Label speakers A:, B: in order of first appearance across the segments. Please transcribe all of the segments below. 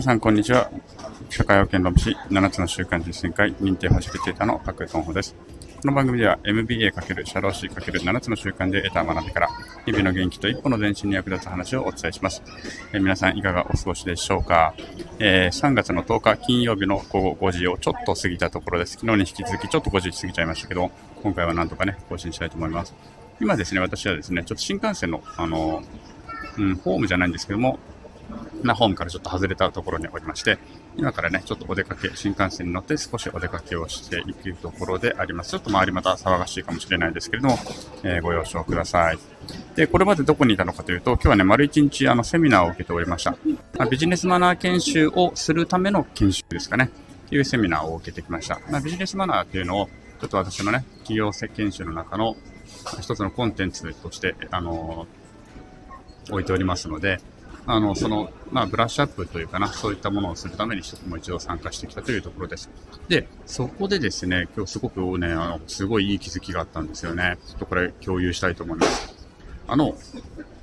A: 皆さん、こんにちは。社会保険労務士7つの習慣実践会認定ファシリテーターのパクトンホです。この番組では MBA× 社労士 ×7 つの習慣で得た学びから日々の元気と一歩の前進に役立つ話をお伝えします。え、皆さんいかがお過ごしでしょうか、えー、3月の10日金曜日の午後5時をちょっと過ぎたところです。昨日に引き続きちょっと5時過ぎちゃいましたけど、今回はなんとかね、更新したいと思います。今ですね、私はですね、ちょっと新幹線の、あの、うん、ホームじゃないんですけども、なホームからちょっと外れたところにおりまして、今からね、ちょっとお出かけ、新幹線に乗って少しお出かけをしていくところであります。ちょっと周りまた騒がしいかもしれないですけれども、えー、ご了承ください。で、これまでどこにいたのかというと、今日はね、丸一日あのセミナーを受けておりました。ま、ビジネスマナー研修をするための研修ですかね。というセミナーを受けてきました。まあ、ビジネスマナーっていうのを、ちょっと私のね、企業研修の中の一つのコンテンツとして、あのー、置いておりますので、あの、その、まあ、ブラッシュアップというかな、そういったものをするためにもう一度参加してきたというところです。で、そこでですね、今日すごくね、あの、すごいいい気づきがあったんですよね。ちょっとこれ共有したいと思います。あの、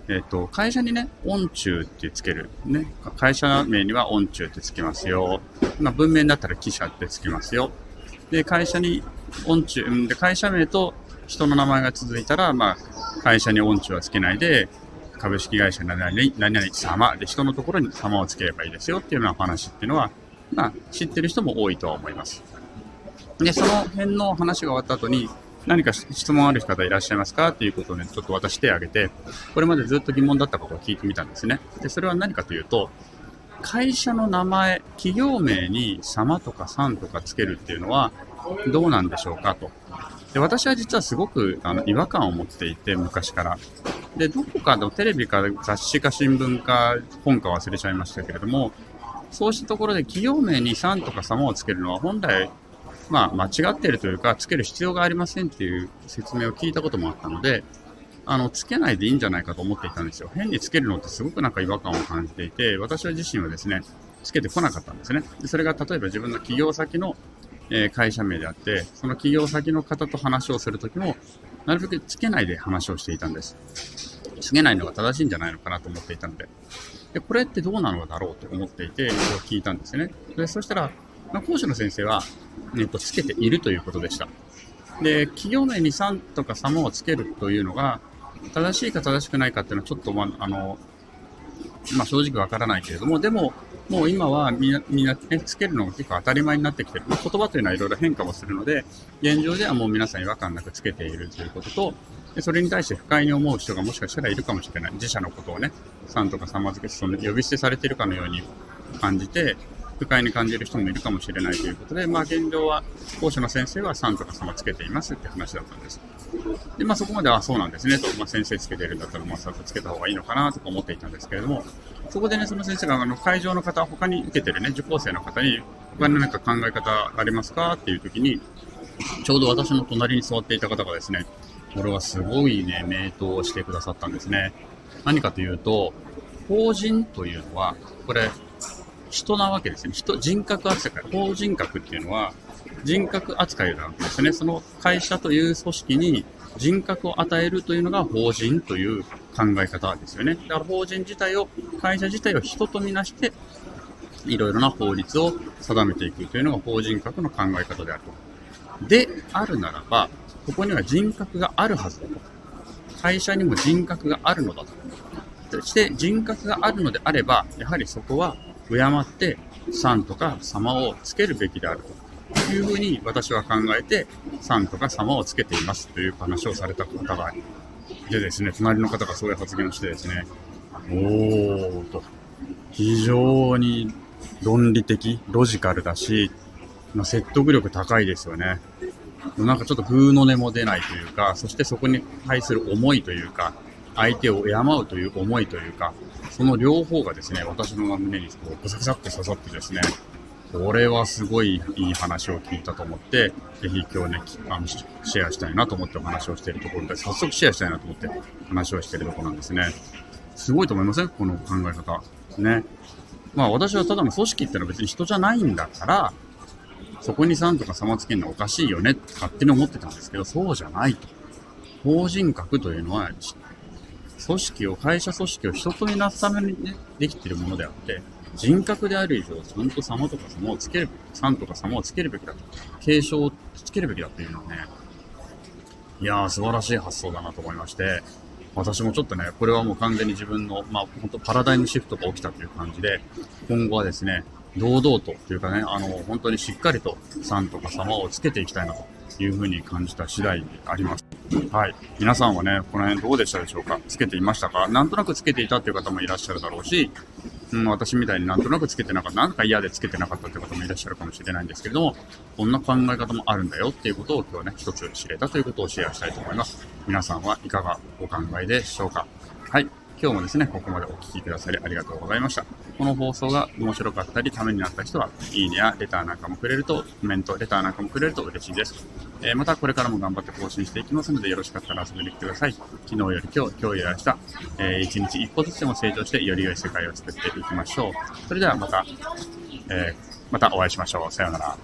A: えっ、と、会社にね、音中ってつける。ね。会社名には音中ってつきますよ。まあ、文面だったら記者ってつきますよ。で、会社に音中、で、会社名と人の名前が続いたら、まあ、会社に音中はつけないで、株式会社何々、何々様で人のところに様をつければいいですよっていうような話っていうのは、まあ、知ってる人も多いとは思います。で、その辺の話が終わった後に、何か質問ある方いらっしゃいますかっていうことをね、ちょっと私手を挙げて、これまでずっと疑問だったことを聞いてみたんですね。で、それは何かというと、会社の名前、企業名に様とかさんとかつけるっていうのはどうなんでしょうかと。で私は実はすごくあの違和感を持っていて、昔から。で、どこかのテレビか雑誌か新聞か本か忘れちゃいましたけれども、そうしたところで企業名に3とか様をつけるのは本来、まあ間違っているというか、つける必要がありませんっていう説明を聞いたこともあったので、あの、つけないでいいんじゃないかと思っていたんですよ。変につけるのってすごくなんか違和感を感じていて、私は自身はですね、つけてこなかったんですね。でそれが例えば自分の企業先の、え会社名であって、その企業先の方と話をするときも、なるべくつけないで話をしていたんです。つけないのが正しいんじゃないのかなと思っていたので。で、これってどうなのだろうと思っていて、聞いたんですね。で、そしたら、まあ、講師の先生は、えっと、つけているということでした。で、企業名に3とか様をつけるというのが、正しいか正しくないかっていうのはちょっと、ま、あの、まあ、正直わからないけれども、でも、もう今はみんな、みんな、ね、つけるのが結構当たり前になってきてる。まあ、言葉というのはいろいろ変化もするので、現状ではもう皆さん違和感なくつけているということと、でそれに対して不快に思う人がもしかしたらいるかもしれない。自社のことをね、さんとか様付けその呼び捨てされているかのように感じて、不快に感じる人もいるかもしれないということで、まあ現状は、講師の先生はさんとか様つけていますって話だったんです。で、まあそこまではそうなんですねと、まあ先生つけてるんだったら、まあさつけた方がいいのかなとか思っていたんですけれども、そこでね、その先生があの会場の方、他に受けてるね、受講生の方に、他に何か考え方ありますかっていう時に、ちょうど私の隣に座っていた方がですね、これはすごいね、名答をしてくださったんですね。何かというと、法人というのは、これ、人なわけですね。人、人格扱い。法人格っていうのは、人格扱いなんですね。その会社という組織に人格を与えるというのが法人という考え方ですよね。だから法人自体を、会社自体を人とみなして、いろいろな法律を定めていくというのが法人格の考え方であると。であるならば、ここには人格があるはずだと。会社にも人格があるのだと。そして人格があるのであれば、やはりそこは敬って、さんとか様をつけるべきであるというふうに私は考えて、さんとか様をつけていますという話をされた方がでですね、隣の方がそういう発言をしてですね、おーと、非常に論理的、ロジカルだし、まあ、説得力高いですよね。なんかちょっと風の音も出ないというか、そしてそこに対する思いというか、相手を敬うという思いというか、その両方がですね、私の胸にこうぐさぐさって刺さってですね、これはすごいいい話を聞いたと思って、ぜひ今日ね、あのシェアしたいなと思ってお話をしているところで、早速シェアしたいなと思って話をしているところなんですね。すごいと思いません？この考え方。ね。まあ私はただの組織ってのは別に人じゃないんだから、そこに3とか様つけるのはおかしいよねって勝手に思ってたんですけど、そうじゃないと。法人格というのは、組織を、会社組織を人とみなすために、ね、できているものであって、人格である以上、ちゃんと様とか様をつける、さんとか様をつけるべきだと。継承をつけるべきだというのはね、いやー、素晴らしい発想だなと思いまして、私もちょっとね、これはもう完全に自分の、まあ、本当パラダイムシフトが起きたという感じで、今後はですね、堂々とというかね、あの、本当にしっかりと、さんとか様をつけていきたいなというふうに感じた次第であります。はい。皆さんはね、この辺どうでしたでしょうか？つけていましたか？なんとなくつけていたっていう方もいらっしゃるだろうし、うん、私みたいになんとなくつけてなかった、なんか嫌でつけてなかったって方もいらっしゃるかもしれないんですけれども、こんな考え方もあるんだよっていうことを今日はね、一つ知れたということをシェアしたいと思います。皆さんはいかがお考えでしょうか？はい。今日もですね、ここまでお聴きくださりありがとうございました。この放送が面白かったり、ためになった人は、いいねやレターなんかもくれると、コメント、レターなんかもくれると嬉しいです。えー、またこれからも頑張って更新していきますので、よろしかったら遊びに来てください。昨日より今日、今日より明日、えー、一日一歩ずつでも成長して、より良い世界を作っていきましょう。それではまた、えー、またお会いしましょう。さようなら。